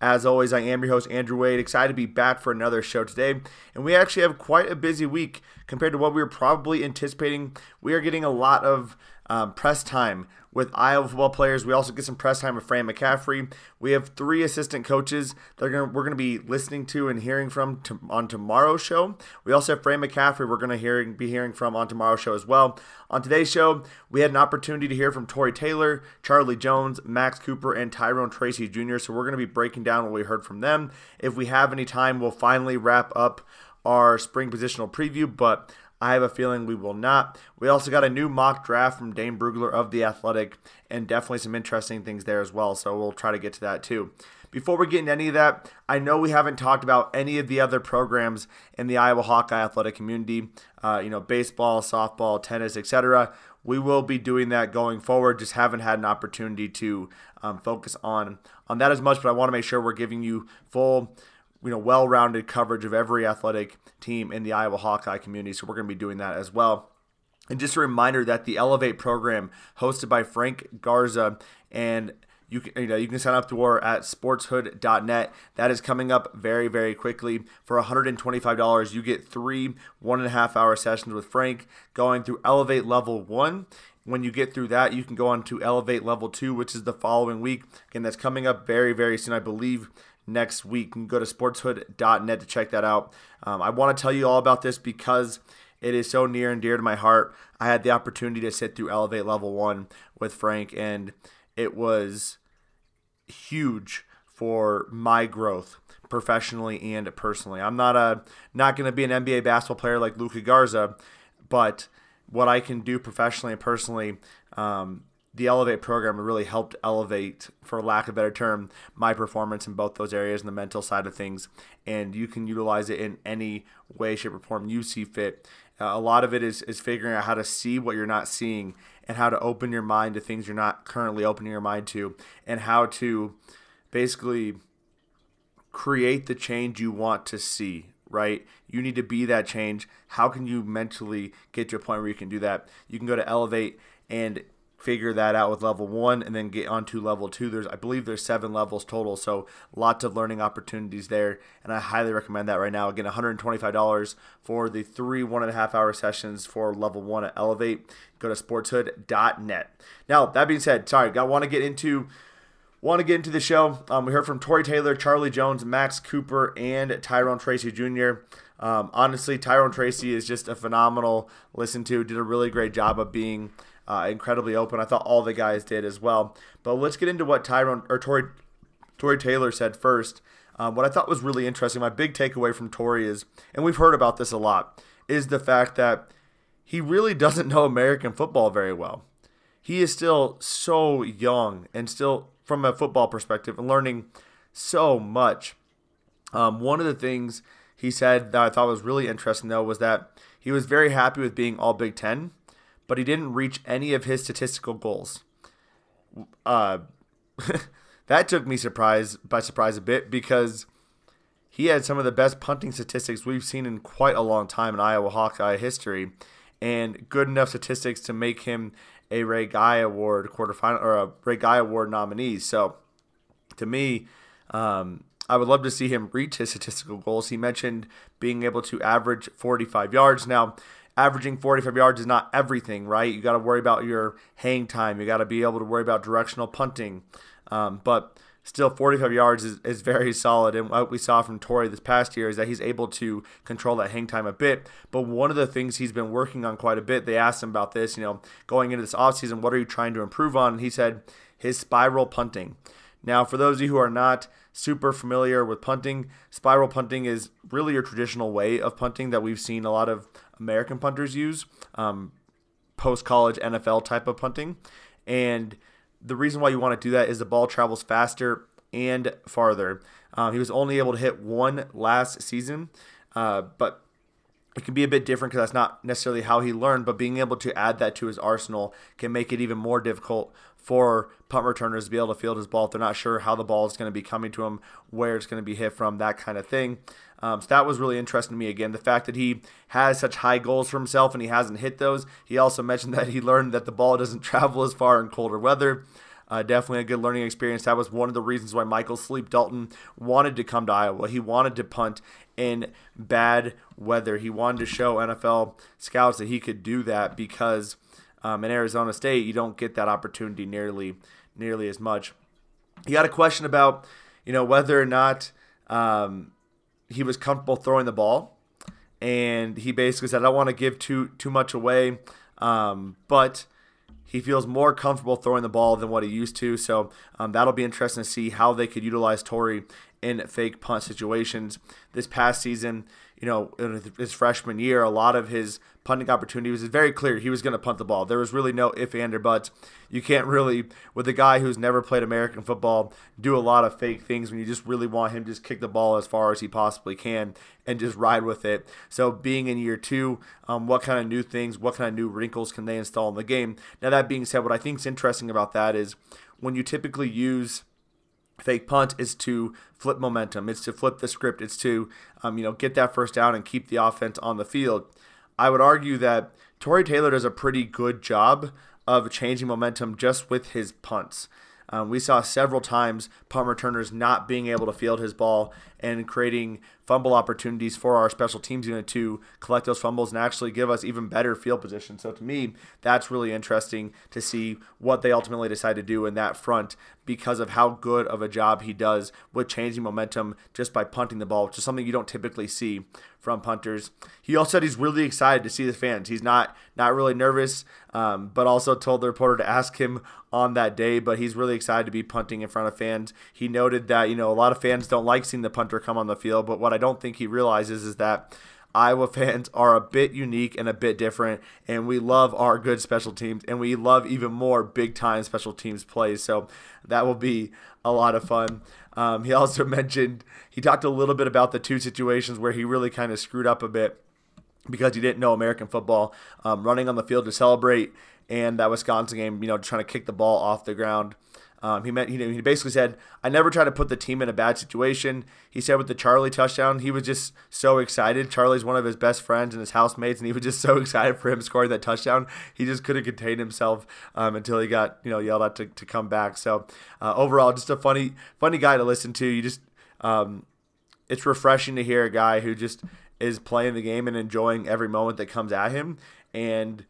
As always, I am your host, Andrew Wade, excited to be back for another show today. And we actually have quite a busy week compared to what we were probably anticipating. We are getting a lot of um, press time with Iowa football players. We also get some press time with Fran McCaffery. We have three assistant coaches that gonna, we're going to be listening to and hearing from to, on tomorrow's show. We also have Fran McCaffery we're going to be hearing from on tomorrow's show as well. On today's show, we had an opportunity to hear from Tory Taylor, Charlie Jones, Max Cooper, and Tyrone Tracy Jr. So we're going to be breaking down what we heard from them. If we have any time, we'll finally wrap up our spring positional preview, but I have a feeling we will not. We also got a new mock draft from Dane Brugler of The Athletic, and definitely some interesting things there as well. So we'll try to get to that too. Before we get into any of that, I know we haven't talked about any of the other programs in the Iowa Hawkeye athletic community. Uh, you know, baseball, softball, tennis, etc. We will be doing that going forward. Just haven't had an opportunity to um, focus on on that as much. But I want to make sure we're giving you full you know well-rounded coverage of every athletic team in the Iowa Hawkeye community. So we're going to be doing that as well. And just a reminder that the Elevate program, hosted by Frank Garza, and you can you know you can sign up to for at sportshood.net. That is coming up very very quickly. For $125, you get three one and a half hour sessions with Frank, going through Elevate Level One. When you get through that, you can go on to Elevate Level Two, which is the following week. Again, that's coming up very very soon, I believe next week. You can go to sportshood.net to check that out. Um, I want to tell you all about this because it is so near and dear to my heart. I had the opportunity to sit through Elevate Level 1 with Frank, and it was huge for my growth professionally and personally. I'm not a not going to be an NBA basketball player like Luka Garza, but what I can do professionally and personally um, the Elevate program really helped elevate, for lack of a better term, my performance in both those areas and the mental side of things. And you can utilize it in any way, shape, or form you see fit. Uh, a lot of it is, is figuring out how to see what you're not seeing and how to open your mind to things you're not currently opening your mind to, and how to basically create the change you want to see right? You need to be that change. How can you mentally get to a point where you can do that? You can go to Elevate and figure that out with level one and then get onto level two. There's, I believe, there's seven levels total, so lots of learning opportunities there, and I highly recommend that right now. Again, $125 for the three one and a half hour sessions for level one at Elevate. Go to sportshood.net. Now, that being said, sorry, I want to get into want to get into the show. Um, we heard from Tory Taylor, Charlie Jones, Max Cooper, and Tyrone Tracy Jr. Um, honestly, Tyrone Tracy is just a phenomenal listen to. Did a really great job of being uh, incredibly open. I thought all the guys did as well. But let's get into what Tyrone or Tory, Tory Taylor said first. Um, what I thought was really interesting, my big takeaway from Tory is, and we've heard about this a lot, is the fact that he really doesn't know American football very well. He is still so young and still, from a football perspective, and learning so much. Um, one of the things he said that I thought was really interesting, though, was that he was very happy with being all Big Ten but he didn't reach any of his statistical goals. Uh, that took me surprise by surprise a bit because he had some of the best punting statistics we've seen in quite a long time in Iowa Hawkeye history, and good enough statistics to make him a Ray Guy Award quarterfinal or a Ray Guy Award nominee. So, to me, um, I would love to see him reach his statistical goals. He mentioned being able to average 45 yards. Now, averaging 45 yards is not everything, right? You got to worry about your hang time. You got to be able to worry about directional punting. Um, but still, 45 yards is, is very solid. And what we saw from Tory this past year is that he's able to control that hang time a bit. But one of the things he's been working on quite a bit, they asked him about this, you know, going into this offseason, what are you trying to improve on? And he said his spiral punting. Now, for those of you who are not super familiar with punting, spiral punting is really your traditional way of punting that we've seen a lot of American punters use, um, post college NFL type of punting. And the reason why you want to do that is the ball travels faster and farther. Um, he was only able to hit one last season, uh, but it can be a bit different because that's not necessarily how he learned, but being able to add that to his arsenal can make it even more difficult for punt returners to be able to field his ball if they're not sure how the ball is going to be coming to him, where it's going to be hit from, that kind of thing. Um, so that was really interesting to me. Again, the fact that he has such high goals for himself and he hasn't hit those. He also mentioned that he learned that the ball doesn't travel as far in colder weather. Uh, definitely a good learning experience. That was one of the reasons why Michael Sleep Dalton wanted to come to Iowa. He wanted to punt in bad weather. He wanted to show NFL scouts that he could do that because um, in Arizona State you don't get that opportunity nearly nearly as much. He got a question about you know whether or not um, he was comfortable throwing the ball, and he basically said, "I don't want to give too too much away, um, but." he feels more comfortable throwing the ball than what he used to. So um, that'll be interesting to see how they could utilize Tory in fake punt situations. This past season, you know, in his freshman year, a lot of his punting opportunities was very clear he was going to punt the ball. There was really no if, and, or buts. You can't really, with a guy who's never played American football, do a lot of fake things when you just really want him to just kick the ball as far as he possibly can and just ride with it. So, being in year two, um, what kind of new things, what kind of new wrinkles can they install in the game? Now, that being said, what I think is interesting about that is when you typically use – fake punt is to flip momentum. It's to flip the script. It's to um, you know get that first down and keep the offense on the field. I would argue that Tory Taylor does a pretty good job of changing momentum just with his punts. Um, we saw several times punt returners not being able to field his ball and creating fumble opportunities for our special teams unit to collect those fumbles and actually give us even better field position. So to me, that's really interesting to see what they ultimately decide to do in that front because of how good of a job he does with changing momentum just by punting the ball, which is something you don't typically see from punters. He also said he's really excited to see the fans. He's not not really nervous, um, but also told the reporter to ask him on that day. But he's really excited to be punting in front of fans. He noted that you know a lot of fans don't like seeing the punter come on the field, but what don't think he realizes is that Iowa fans are a bit unique and a bit different, and we love our good special teams, and we love even more big time special teams plays. So that will be a lot of fun. Um, he also mentioned he talked a little bit about the two situations where he really kind of screwed up a bit because he didn't know American football, um, running on the field to celebrate, and that Wisconsin game, you know, trying to kick the ball off the ground. Um, he meant he, he basically said, "I never try to put the team in a bad situation." He said with the Charlie touchdown, he was just so excited. Charlie's one of his best friends and his housemates, and he was just so excited for him scoring that touchdown. He just couldn't contain himself um, until he got you know yelled at to, to come back. So uh, overall, just a funny funny guy to listen to. You just um, it's refreshing to hear a guy who just is playing the game and enjoying every moment that comes at him, and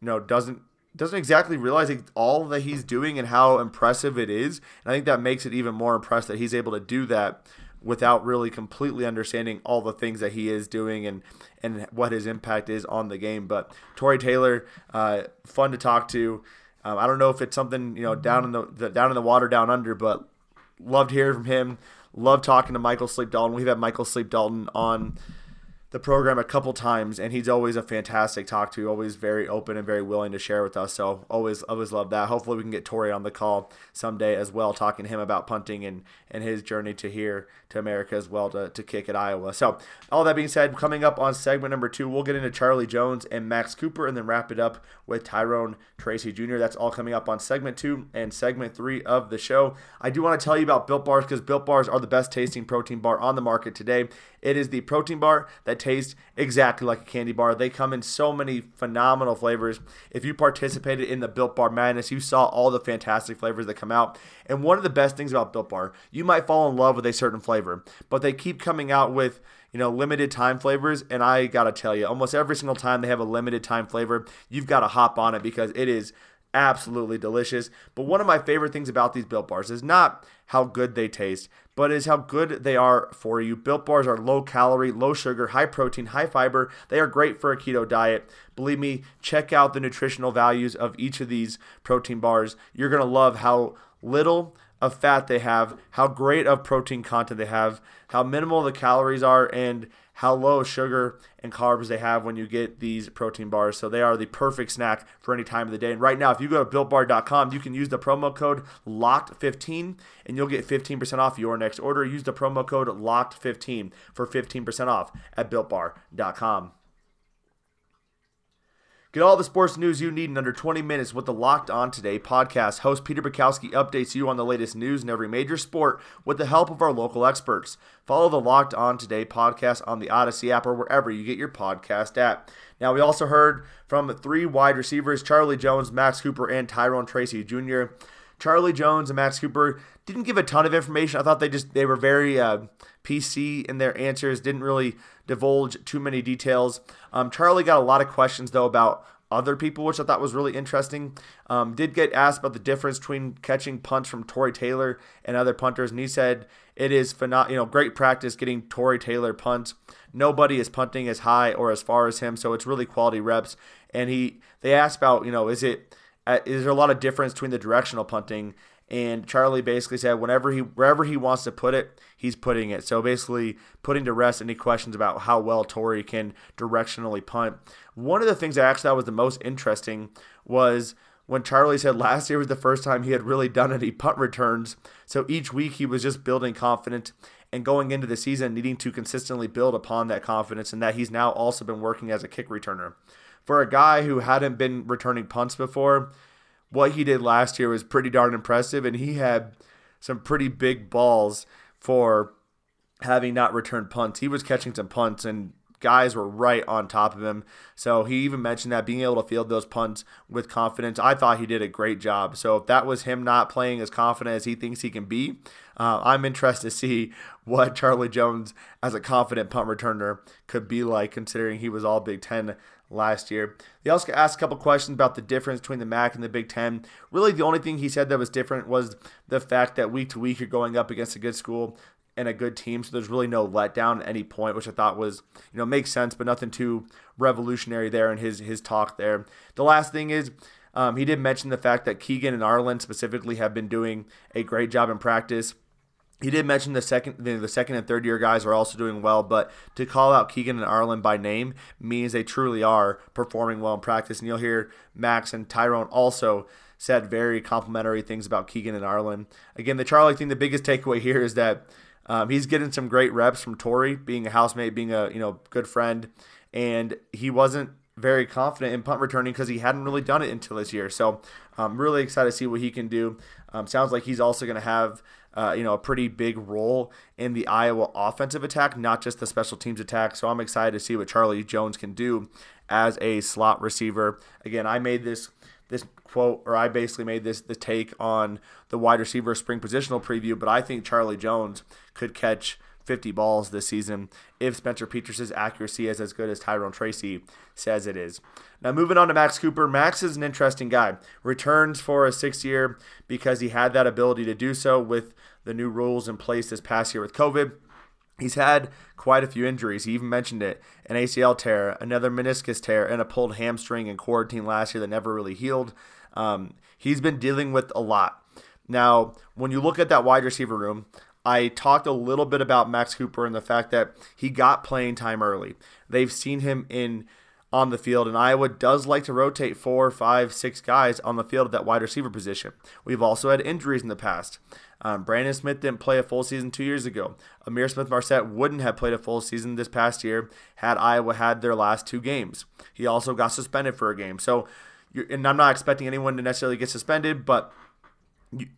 you know doesn't doesn't exactly realize all that he's doing and how impressive it is. And I think that makes it even more impressive that he's able to do that without really completely understanding all the things that he is doing and and what his impact is on the game. But Tory Taylor, uh, fun to talk to. Um, I don't know if it's something you know down in the, the, down in the water down under, but loved hearing from him. Love talking to Michael Sleep Dalton. We've had Michael Sleep Dalton on the program a couple times, and he's always a fantastic talk to. Always very open and very willing to share with us. So always, always love that. Hopefully, we can get Tory on the call someday as well, talking to him about punting and and his journey to here to America as well to, to kick at Iowa. So all that being said, coming up on segment number two, we'll get into Charlie Jones and Max Cooper, and then wrap it up with Tyrone Tracy Jr. That's all coming up on segment two and segment three of the show. I do want to tell you about Built Bars because Built Bars are the best tasting protein bar on the market today. It is the protein bar that tastes exactly like a candy bar. They come in so many phenomenal flavors. If you participated in the Built Bar Madness, you saw all the fantastic flavors that come out. And one of the best things about Built Bar, you might fall in love with a certain flavor, but they keep coming out with you know, limited time flavors. And I got to tell you, almost every single time they have a limited time flavor, you've got to hop on it because it is absolutely delicious. But one of my favorite things about these Built Bars is not how good they taste, but is how good they are for you. Built Bars are low calorie, low sugar, high protein, high fiber. They are great for a keto diet. Believe me, check out the nutritional values of each of these protein bars. You're going to love how little of fat they have, how great of protein content they have, how minimal the calories are, and how low sugar and carbs they have when you get these protein bars. So they are the perfect snack for any time of the day. And right now, if you go to builtbar.com, you can use the promo code LOCKED15 and you'll get 15% off your next order. Use the promo code LOCKED15 for 15% off at builtbar.com. Get all the sports news you need in under 20 minutes with the Locked On Today podcast. Host Peter Bukowski updates you on the latest news in every major sport with the help of our local experts. Follow the Locked On Today podcast on the Audacy app or wherever you get your podcast at. Now, we also heard from three wide receivers Charlie Jones, Max Cooper, and Tyrone Tracy Jr. Charlie Jones and Max Cooper didn't give a ton of information. I thought they just they were very uh, PC in their answers. Didn't really divulge too many details. Um, Charlie got a lot of questions though about other people, which I thought was really interesting. Um, did get asked about the difference between catching punts from Tory Taylor and other punters, and he said it is phenom- you know great practice getting Tory Taylor punts. Nobody is punting as high or as far as him, so it's really quality reps. And he they asked about you know is it uh, is there a lot of difference between the directional punting and Charlie basically said whenever he wherever he wants to put it, he's putting it. So basically putting to rest any questions about how well Tory can directionally punt. One of the things I actually thought was the most interesting was when Charlie said last year was the first time he had really done any punt returns. So each week he was just building confidence and going into the season needing to consistently build upon that confidence and that he's now also been working as a kick returner. For a guy who hadn't been returning punts before, what he did last year was pretty darn impressive, and he had some pretty big balls for having not returned punts. He was catching some punts, and guys were right on top of him. So he even mentioned that being able to field those punts with confidence. I thought he did a great job. So if that was him not playing as confident as he thinks he can be, uh, I'm interested to see what Charlie Jones as a confident punt returner could be like, considering he was all Big Ten last year. They also asked a couple questions about the difference between the MAC and the Big Ten. Really, the only thing he said that was different was the fact that week to week you're going up against a good school and a good team, so there's really no letdown at any point, which I thought was, you know, makes sense, but nothing too revolutionary there in his his talk there. The last thing is. Um, he did mention the fact that Keegan and Arlen specifically have been doing a great job in practice. He did mention the second, the second and third year guys are also doing well, but to call out Keegan and Arlen by name means they truly are performing well in practice. And you'll hear Max and Tyrone also said very complimentary things about Keegan and Arlen. Again, the Charlie thing, the biggest takeaway here is that um, he's getting some great reps from Tory, being a housemate, being a you know good friend, and he wasn't very confident in punt returning because he hadn't really done it until this year. So I'm really excited to see what he can do. Um, sounds like he's also going to have uh, you know, a pretty big role in the Iowa offensive attack, not just the special teams attack. So I'm excited to see what Charlie Jones can do as a slot receiver. Again, I made this this quote, or I basically made this the take on the wide receiver spring positional preview, but I think Charlie Jones could catch 50 balls this season if Spencer Petras' accuracy is as good as Tyrone Tracy says it is. Now, moving on to Max Cooper. Max is an interesting guy. Returns for a sixth year because he had that ability to do so with the new rules in place this past year with COVID. He's had quite a few injuries. He even mentioned it an ACL tear, another meniscus tear, and a pulled hamstring in quarantine last year that never really healed. Um, he's been dealing with a lot. Now, when you look at that wide receiver room, I talked a little bit about Max Cooper and the fact that he got playing time early. They've seen him in on the field, and Iowa does like to rotate four, five, six guys on the field at that wide receiver position. We've also had injuries in the past. Um, Brandon Smith didn't play a full season two years ago. Ihmir Smith-Marsette wouldn't have played a full season this past year had Iowa had their last two games. He also got suspended for a game. So, and I'm not expecting anyone to necessarily get suspended, but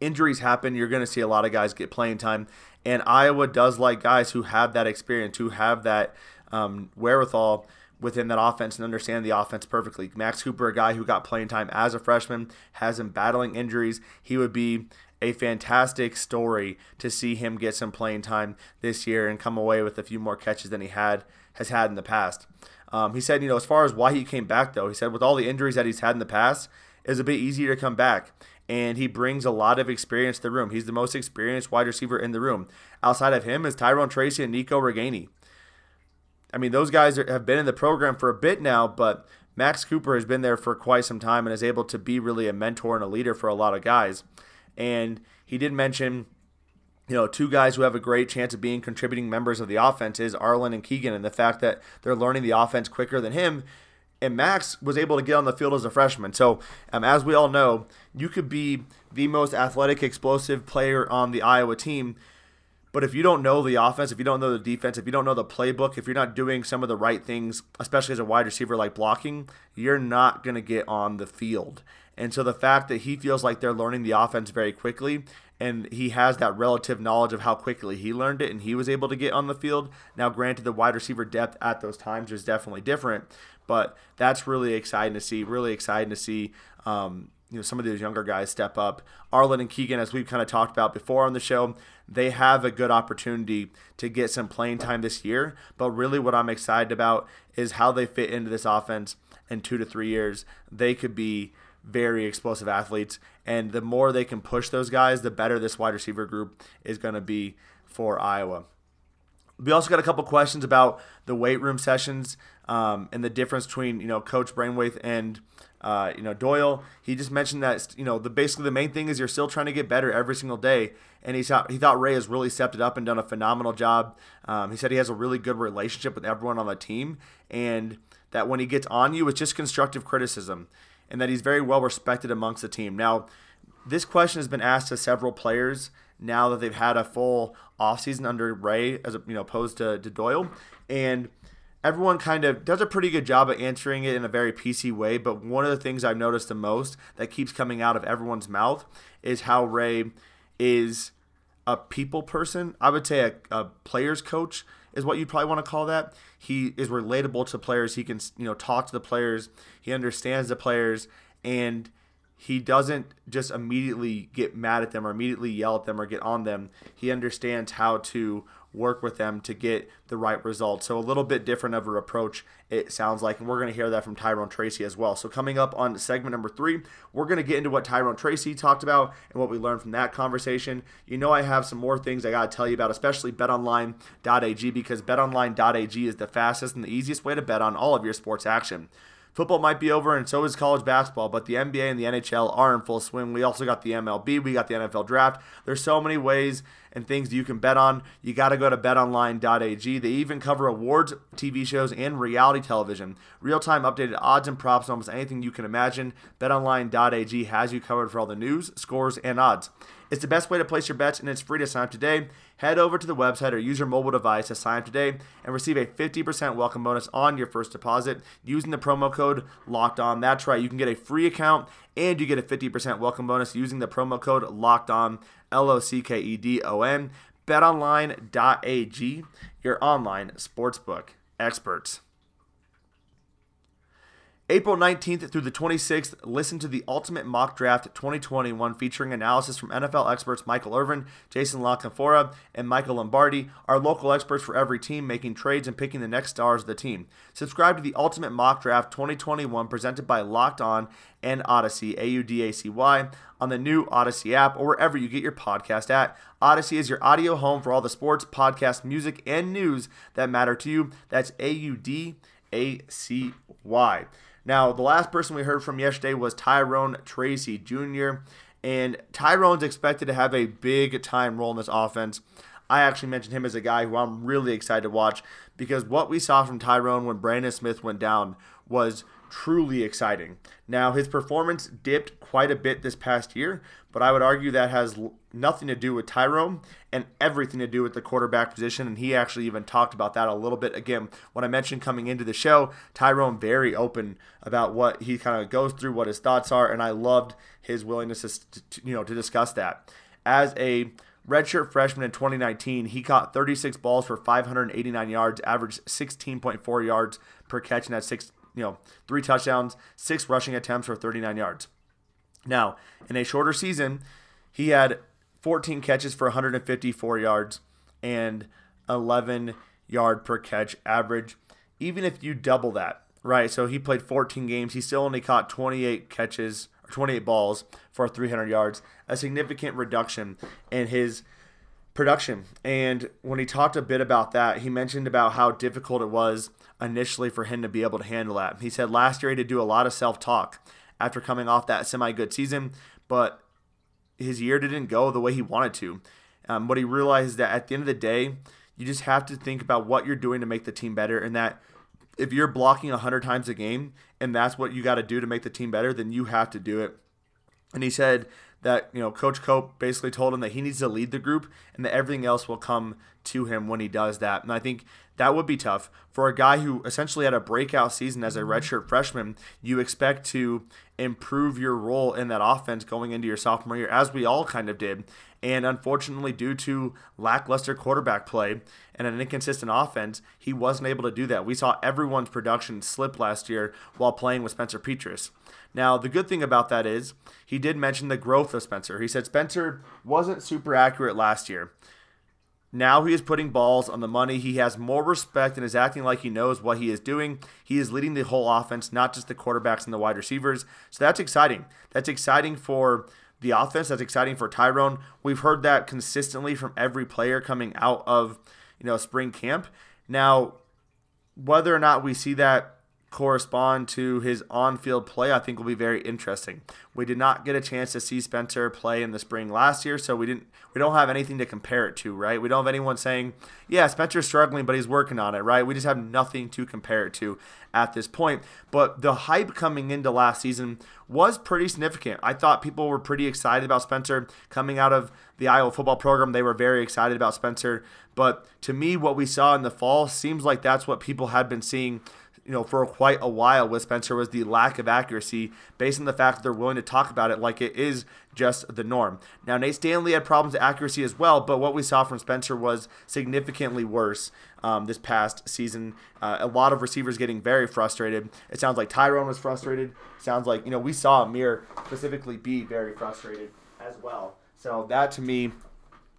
injuries happen. You're going to see a lot of guys get playing time. And Iowa does like guys who have that experience, who have that um, wherewithal within that offense and understand the offense perfectly. Max Cooper, a guy who got playing time as a freshman, has him battling injuries. He would be a fantastic story to see him get some playing time this year and come away with a few more catches than he had has had in the past. Um, he said, you know, as far as why he came back though, he said with all the injuries that he's had in the past, it's a bit easier to come back and he brings a lot of experience to the room. He's the most experienced wide receiver in the room. Outside of him is Tyrone Tracy and Nico Ragaini. I mean, those guys are, have been in the program for a bit now, but Max Cooper has been there for quite some time and is able to be really a mentor and a leader for a lot of guys. And he did mention, you know, two guys who have a great chance of being contributing members of the offense is Arlen and Keegan, and the fact that they're learning the offense quicker than him and Max was able to get on the field as a freshman. So, um, as we all know, you could be the most athletic, explosive player on the Iowa team, But if you don't know the offense, if you don't know the defense, if you don't know the playbook, if you're not doing some of the right things, especially as a wide receiver like blocking, you're not going to get on the field. And so the fact that he feels like they're learning the offense very quickly and he has that relative knowledge of how quickly he learned it and he was able to get on the field. Now, granted, the wide receiver depth at those times was definitely different, but that's really exciting to see. Really exciting to see. Um, you know some of those younger guys step up. Arlen and Keegan, as we've kind of talked about before on the show, they have a good opportunity to get some playing time this year. But really, what I'm excited about is how they fit into this offense in two to three years. They could be very explosive athletes, and the more they can push those guys, the better this wide receiver group is going to be for Iowa. We also got a couple questions about the weight room sessions um, and the difference between you know Coach Braithwaite and uh, you know Doyle. He just mentioned that you know the basically the main thing is you're still trying to get better every single day, and he thought he thought Ray has really stepped it up and done a phenomenal job. Um, he said he has a really good relationship with everyone on the team, and that when he gets on you, it's just constructive criticism, and that he's very well respected amongst the team. Now, this question has been asked to several players now that they've had a full offseason under Ray as you know opposed to, to Doyle, and everyone kind of does a pretty good job of answering it in a very PC way. But one of the things I've noticed the most that keeps coming out of everyone's mouth is how Ray is a people person. I would say a, a player's coach is what you'd probably want to call that. He is relatable to players. He can you know talk to the players. He understands the players and he doesn't just immediately get mad at them or immediately yell at them or get on them. He understands how to work with them to get the right results. So a little bit different of an approach, it sounds like, and we're going to hear that from Tyrone Tracy as well. So coming up on segment number three, we're going to get into what Tyrone Tracy talked about and what we learned from that conversation. You know, I have some more things I got to tell you about, especially BetOnline.ag, because BetOnline.ag is the fastest and the easiest way to bet on all of your sports action. Football might be over, and so is college basketball, but the NBA and the NHL are in full swing. We also got the MLB, we got the NFL draft. There's so many ways and things you can bet on. You got to go to betonline.ag. They even cover awards, TV shows, and reality television. Real time updated odds and props on almost anything you can imagine. Betonline.ag has you covered for all the news, scores, and odds. It's the best way to place your bets, and it's free to sign up today. Head over to the website or use your mobile device to sign up today and receive a 50% welcome bonus on your first deposit using the promo code Locked On. That's right, you can get a free account and you get a 50% welcome bonus using the promo code Locked On. L O C K E D O N. BetOnline.ag, your online sportsbook experts. April 19th through the 26th, listen to the Ultimate Mock Draft 2021 featuring analysis from NFL experts Michael Irvin, Jason La Canfora, and Michael Lombardi, our local experts for every team making trades and picking the next stars of the team. Subscribe to the Ultimate Mock Draft 2021 presented by Locked On and Audacy, A U D A C Y, on the new Audacy app or wherever you get your podcast at. Audacy is your audio home for all the sports, podcast, music, and news that matter to you. That's A U D A C Y. Now, the last person we heard from yesterday was Tyrone Tracy Jr., and Tyrone's expected to have a big time role in this offense. I actually mentioned him as a guy who I'm really excited to watch because what we saw from Tyrone when Brandon Smith went down was truly exciting. Now, his performance dipped quite a bit this past year, but I would argue that has nothing to do with Tyrone and everything to do with the quarterback position. And he actually even talked about that a little bit. Again, when I mentioned coming into the show, Tyrone very open about what he kind of goes through, what his thoughts are, and I loved his willingness to, you know to discuss that. As a redshirt freshman in 2019, he caught 36 balls for 589 yards, averaged 16.4 yards per catch, and had six you know, three touchdowns, six rushing attempts for 39 yards. Now, in a shorter season, he had 14 catches for 154 yards and 11 yard per catch average. Even if you double that, right? So he played 14 games. He still only caught 28 catches 28 balls for 300 yards, a significant reduction in his production. And when he talked a bit about that, he mentioned about how difficult it was initially for him to be able to handle that. He said last year he to do a lot of self talk after coming off that semi good season, but his year didn't go the way he wanted to. Um, he realized that at the end of the day, you just have to think about what you're doing to make the team better, and that if you're blocking 100 times a game and that's what you got to do to make the team better, then you have to do it. And he said that you know Coach Cope basically told him that he needs to lead the group and that everything else will come to him when he does that. And I think that would be tough for a guy who essentially had a breakout season as a mm-hmm. redshirt freshman. You expect to improve your role in that offense going into your sophomore year, as we all kind of did. And unfortunately, due to lackluster quarterback play and an inconsistent offense, he wasn't able to do that. We saw everyone's production slip last year while playing with Spencer Petras. Now, the good thing about that is he did mention the growth of Spencer. He said Spencer wasn't super accurate last year. Now he is putting balls on the money. He has more respect and is acting like he knows what he is doing. He is leading the whole offense, not just the quarterbacks and the wide receivers. So that's exciting. That's exciting for the offense. That's exciting for Tyrone. We've heard that consistently from every player coming out of, you know, spring camp. Now, whether or not we see that correspond to his on-field play, I think will be very interesting. We did not get a chance to see Spencer play in the spring last year, so we didn't we don't have anything to compare it to, right? We don't have anyone saying, "Yeah, Spencer's struggling, but he's working on it," right? We just have nothing to compare it to at this point. But the hype coming into last season was pretty significant. I thought people were pretty excited about Spencer coming out of the Iowa football program. They were very excited about Spencer, but to me what we saw in the fall seems like that's what people had been seeing you know, for quite a while with Spencer was the lack of accuracy based on the fact that they're willing to talk about it like it is just the norm. Now, Nate Stanley had problems with accuracy as well, but what we saw from Spencer was significantly worse um, this past season. Uh, a lot of receivers getting very frustrated. It sounds like Tyrone was frustrated. Sounds like, you know, we saw Ihmir specifically be very frustrated as well. So that to me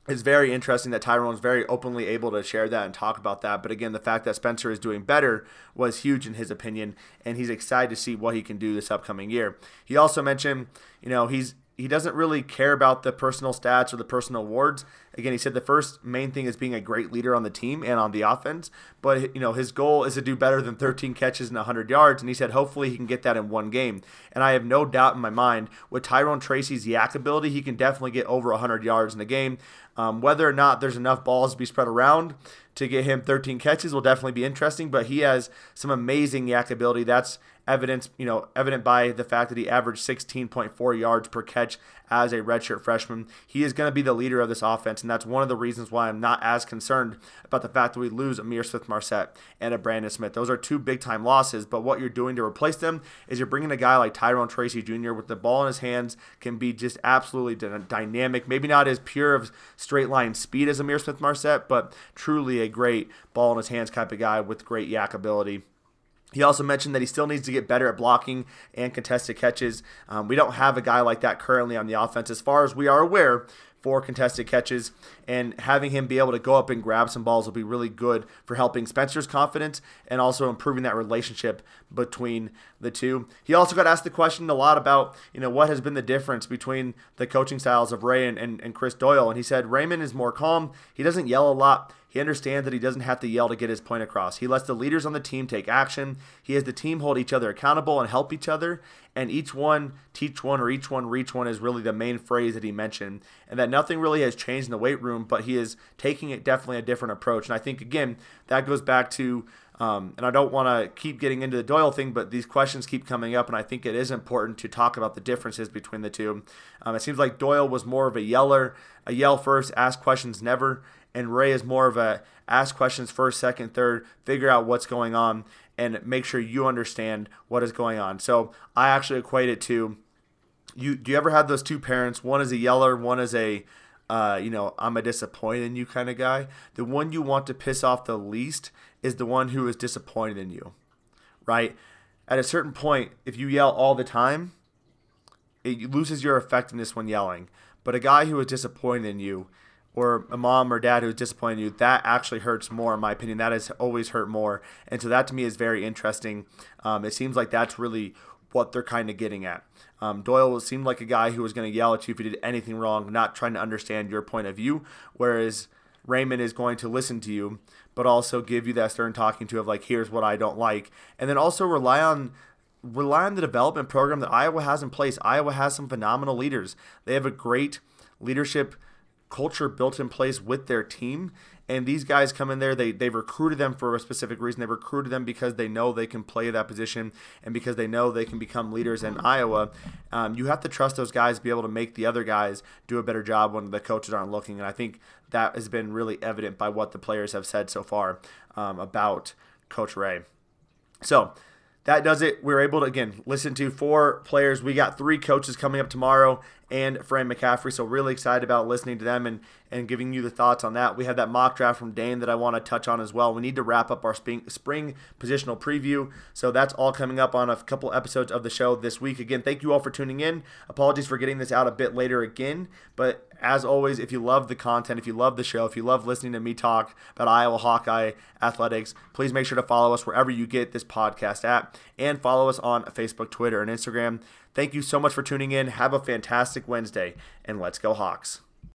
it's very interesting that Tyrone's very openly able to share that and talk about that. But again, the fact that Spencer is doing better was huge in his opinion, and he's excited to see what he can do this upcoming year. He also mentioned, you know, he's he doesn't really care about the personal stats or the personal awards. Again, he said the first main thing is being a great leader on the team and on the offense. But you know, his goal is to do better than 13 catches and 100 yards, and he said hopefully he can get that in one game. And I have no doubt in my mind with Tyrone Tracy's YAC ability, he can definitely get over 100 yards in a game. Um, whether or not there's enough balls to be spread around to get him 13 catches will definitely be interesting. But he has some amazing YAC ability. That's evidence, you know, evident by the fact that he averaged 16.4 yards per catch as a redshirt freshman. He is going to be the leader of this offense, and that's one of the reasons why I'm not as concerned about the fact that we lose Ihmir Smith-Marsette and a Brandon Smith. Those are two big time losses, but what you're doing to replace them is you're bringing a guy like Tyrone Tracy Jr. with the ball in his hands can be just absolutely dynamic. Maybe not as pure of straight line speed as Ihmir Smith-Marsette, but truly a great ball in his hands type of guy with great YAC ability. He also mentioned that he still needs to get better at blocking and contested catches. Um, we don't have a guy like that currently on the offense, as far as we are aware for contested catches, and having him be able to go up and grab some balls will be really good for helping Spencer's confidence and also improving that relationship between the two. He also got asked the question a lot about, you know, what has been the difference between the coaching styles of Ray and, and, and Chris Doyle, and he said Raymond is more calm. He doesn't yell a lot. He understands that he doesn't have to yell to get his point across. He lets the leaders on the team take action. He has the team hold each other accountable and help each other. And each one teach one or each one reach one is really the main phrase that he mentioned. And that nothing really has changed in the weight room, but he is taking it definitely a different approach. And I think, again, that goes back to um, and I don't want to keep getting into the Doyle thing, but these questions keep coming up, and I think it is important to talk about the differences between the two. Um, it seems like Doyle was more of a yeller, a yell first, ask questions never, and Ray is more of a ask questions first, second, third, figure out what's going on, and make sure you understand what is going on. So I actually equate it to you. Do you ever have those two parents? One is a yeller, one is a uh, you know, I'm a disappointed in you kind of guy. The one you want to piss off the least is the one who is disappointed in you, right? At a certain point, if you yell all the time, it loses your effectiveness when yelling. But a guy who is disappointed in you or a mom or dad who's disappointed you, that actually hurts more, in my opinion. That has always hurt more. And so that to me is very interesting. Um, it seems like that's really what they're kind of getting at. Um, Doyle seemed like a guy who was going to yell at you if you did anything wrong, not trying to understand your point of view, whereas Raymond is going to listen to you, but also give you that stern talking to of like, here's what I don't like, and then also rely on rely on the development program that Iowa has in place. Iowa has some phenomenal leaders. They have a great leadership culture built in place with their team. And these guys come in there, they, they've recruited them for a specific reason. They recruited them because they know they can play that position and because they know they can become leaders in Iowa. Um, you have to trust those guys be able to make the other guys do a better job when the coaches aren't looking. And I think that has been really evident by what the players have said so far um, about Coach Ray. So, that does it. We are able to again listen to four players. We got three coaches coming up tomorrow and Fran McCaffery. So really excited about listening to them and and giving you the thoughts on that. We had that mock draft from Dane that I want to touch on as well. We need to wrap up our spring, spring positional preview. So that's all coming up on a couple episodes of the show this week. Again, thank you all for tuning in. Apologies for getting this out a bit later again, but as always, if you love the content, if you love the show, if you love listening to me talk about Iowa Hawkeye athletics, please make sure to follow us wherever you get this podcast at and follow us on Facebook, Twitter, and Instagram. Thank you so much for tuning in. Have a fantastic Wednesday, and let's go, Hawks.